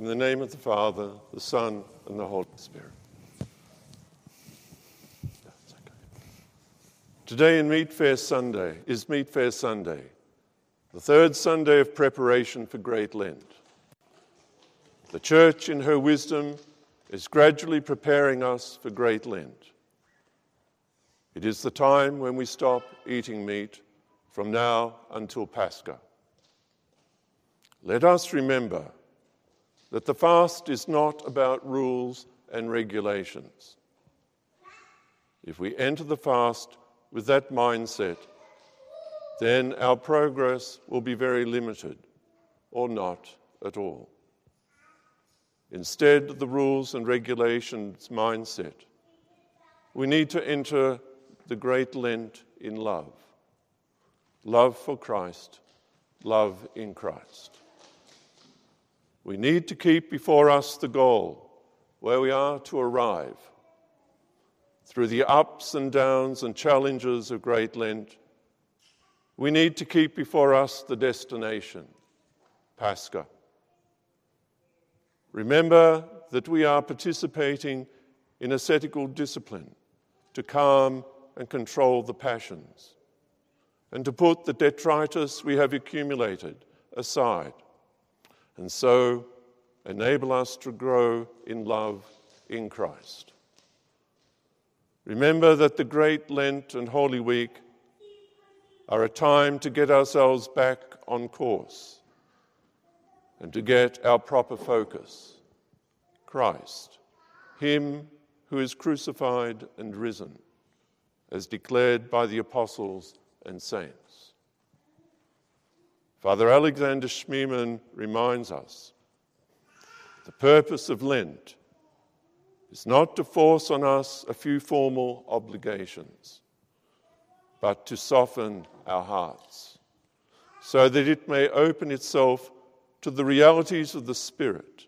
In the name of the Father, the Son, and the Holy Spirit. Today in Meatfare Sunday is Meatfare Sunday, the third Sunday of preparation for Great Lent. The Church, in her wisdom, is gradually preparing us for Great Lent. It is the time when we stop eating meat from now until Pascha. Let us remember that the fast is not about rules and regulations. If we enter the fast with that mindset, then our progress will be very limited or not at all. Instead of the rules and regulations mindset, we need to enter the Great Lent in love love for Christ, love in Christ. We need to keep before us the goal where we are to arrive. Through the ups and downs and challenges of Great Lent, we need to keep before us the destination, Pascha. Remember that we are participating in ascetical discipline to calm and control the passions, and to put the detritus we have accumulated aside, and so enable us to grow in love in Christ. Remember that the great Lent and Holy Week are a time to get ourselves back on course and to get our proper focus Christ, Him who is crucified and risen as declared by the apostles and saints. Father Alexander Schmemann reminds us the purpose of Lent is not to force on us a few formal obligations, but to soften our hearts so that it may open itself to the realities of the Spirit,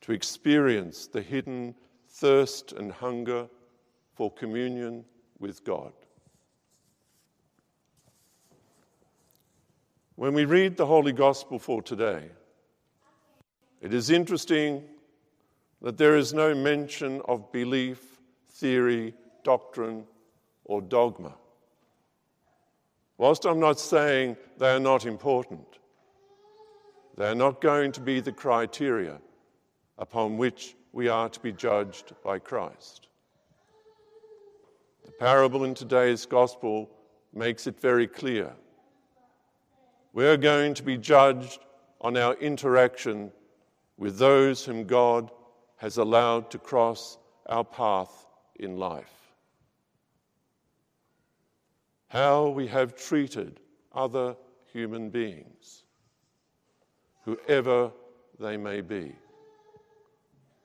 to experience the hidden thirst and hunger for communion with God. When we read the Holy Gospel for today, it is interesting that there is no mention of belief, theory, doctrine, or dogma. Whilst I'm not saying they are not important, they are not going to be the criteria upon which we are to be judged by Christ. The parable in today's gospel makes it very clear. We're going to be judged on our interaction with those whom God has allowed to cross our path in life. How we have treated other human beings, whoever they may be,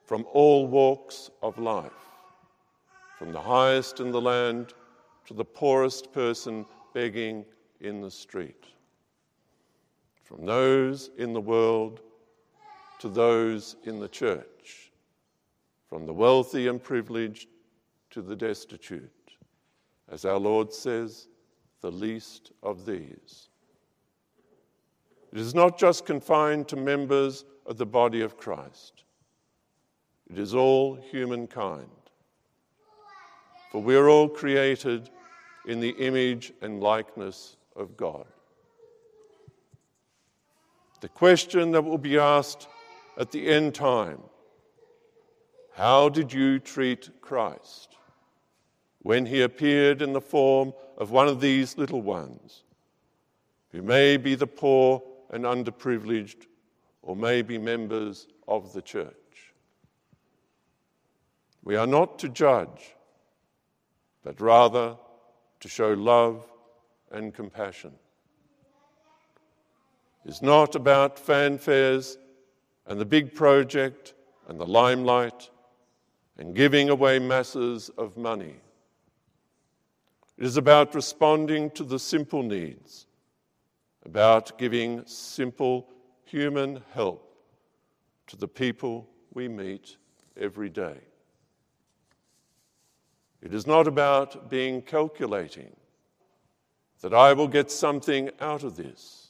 from all walks of life from the highest in the land to the poorest person begging in the street, from those in the world to those in the church, from the wealthy and privileged to the destitute. As our Lord says, the least of these. It is not just confined to members of the body of Christ, it is all humankind. For we are all created in the image and likeness of God. The question that will be asked at the end time How did you treat Christ when he appeared in the form of one of these little ones, who may be the poor and underprivileged, or may be members of the church? We are not to judge but rather to show love and compassion. It's not about fanfares and the big project and the limelight and giving away masses of money. It is about responding to the simple needs, about giving simple human help to the people we meet every day. It is not about being calculating that I will get something out of this.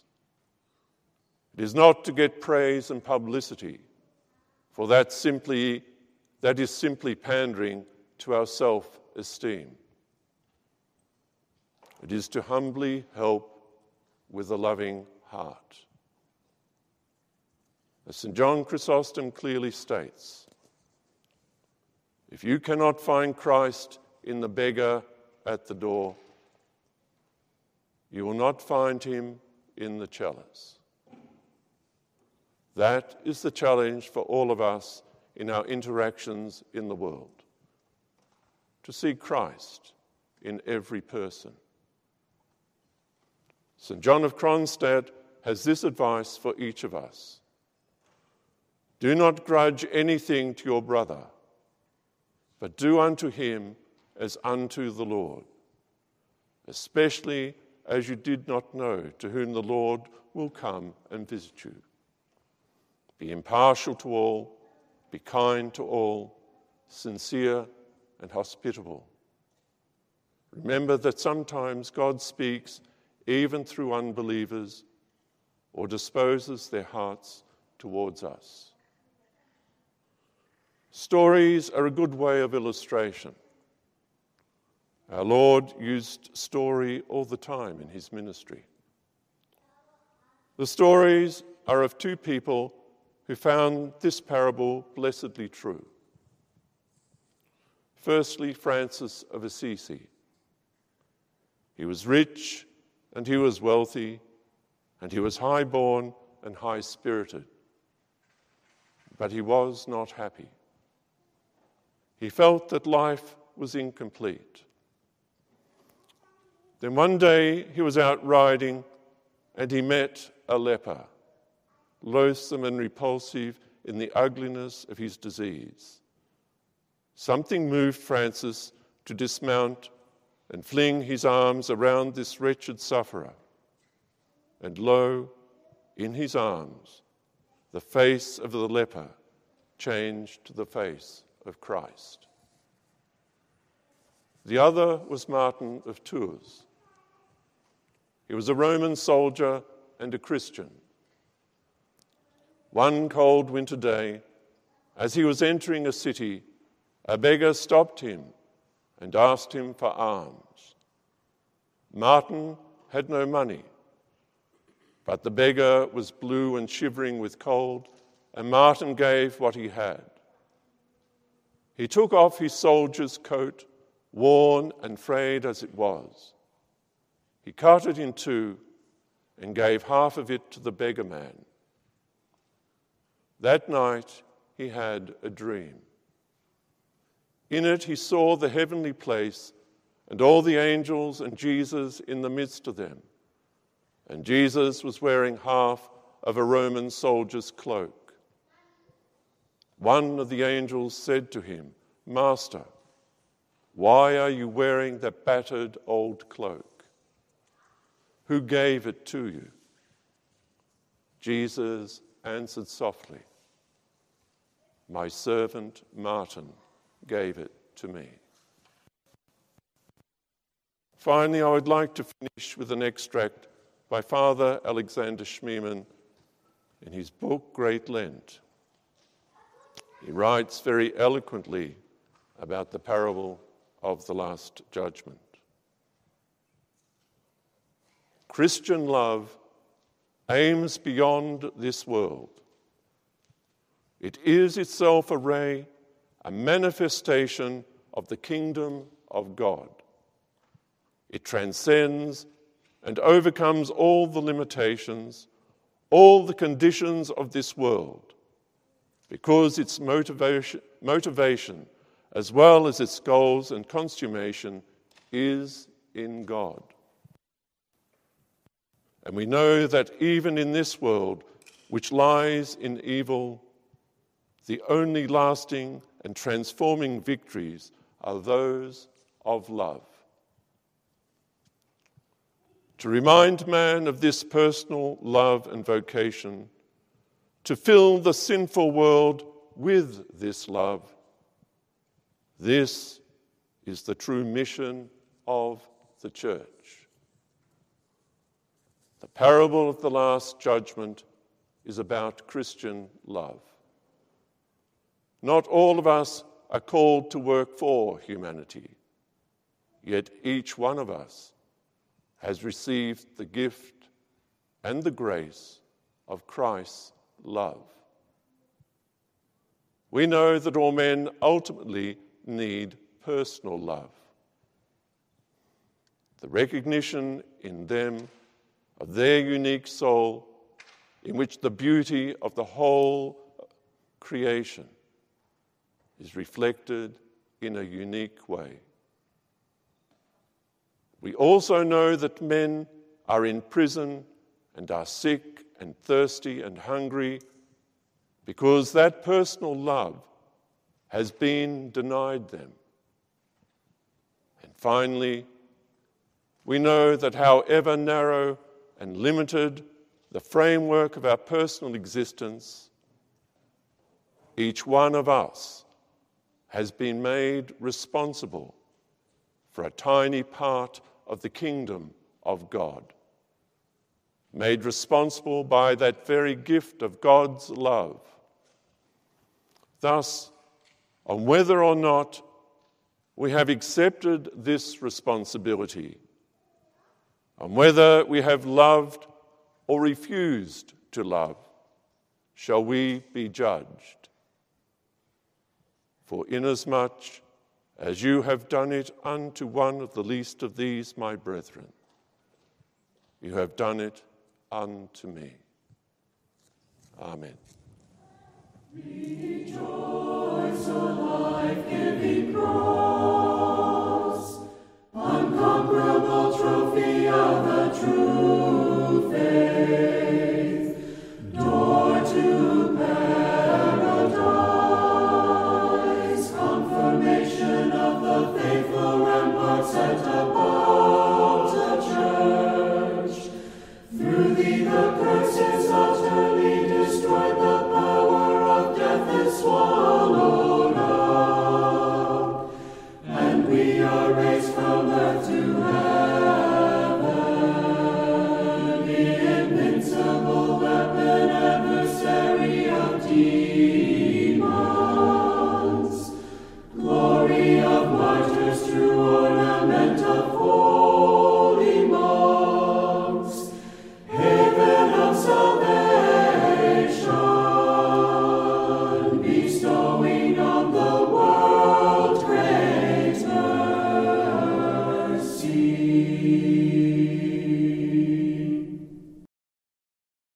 It is not to get praise and publicity for that simply that is simply pandering to our self-esteem. It is to humbly help with a loving heart. As St. John Chrysostom clearly states, if you cannot find Christ in the beggar at the door, you will not find him in the chalice. That is the challenge for all of us in our interactions in the world to see Christ in every person. St. John of Kronstadt has this advice for each of us Do not grudge anything to your brother, but do unto him as unto the Lord, especially as you did not know to whom the Lord will come and visit you. Be impartial to all, be kind to all, sincere and hospitable. Remember that sometimes God speaks even through unbelievers or disposes their hearts towards us. Stories are a good way of illustration. Our Lord used story all the time in his ministry. The stories are of two people who found this parable blessedly true. Firstly, Francis of Assisi. He was rich and he was wealthy and he was high born and high spirited, but he was not happy. He felt that life was incomplete. Then one day he was out riding and he met a leper loathsome and repulsive in the ugliness of his disease. Something moved Francis to dismount and fling his arms around this wretched sufferer. And lo, in his arms, the face of the leper changed to the face of Christ. The other was Martin of Tours. He was a Roman soldier and a Christian. One cold winter day, as he was entering a city, a beggar stopped him and asked him for alms. Martin had no money, but the beggar was blue and shivering with cold, and Martin gave what he had. He took off his soldier's coat, worn and frayed as it was. He cut it in two and gave half of it to the beggar man. That night he had a dream. In it he saw the heavenly place and all the angels and Jesus in the midst of them. And Jesus was wearing half of a Roman soldier's cloak. One of the angels said to him, Master, why are you wearing that battered old cloak? Who gave it to you? Jesus answered softly, My servant Martin gave it to me. Finally, I would like to finish with an extract by Father Alexander Schmemann in his book Great Lent. He writes very eloquently about the parable of the Last Judgment. Christian love aims beyond this world. It is itself a ray, a manifestation of the kingdom of God. It transcends and overcomes all the limitations, all the conditions of this world, because its motivation, motivation as well as its goals and consummation, is in God. And we know that even in this world, which lies in evil, the only lasting and transforming victories are those of love. To remind man of this personal love and vocation, to fill the sinful world with this love, this is the true mission of the church. The parable of the Last Judgment is about Christian love. Not all of us are called to work for humanity, yet each one of us has received the gift and the grace of Christ's love. We know that all men ultimately need personal love. The recognition in them of their unique soul, in which the beauty of the whole creation is reflected in a unique way. We also know that men are in prison and are sick and thirsty and hungry because that personal love has been denied them. And finally, we know that however narrow and limited the framework of our personal existence, each one of us has been made responsible for a tiny part of the kingdom of God. Made responsible by that very gift of God's love. Thus, on whether or not we have accepted this responsibility, on whether we have loved or refused to love, shall we be judged. For inasmuch as you have done it unto one of the least of these, my brethren, you have done it unto me. Amen. Rejoice, O life-giving cross, trophy of the true faith, door to above.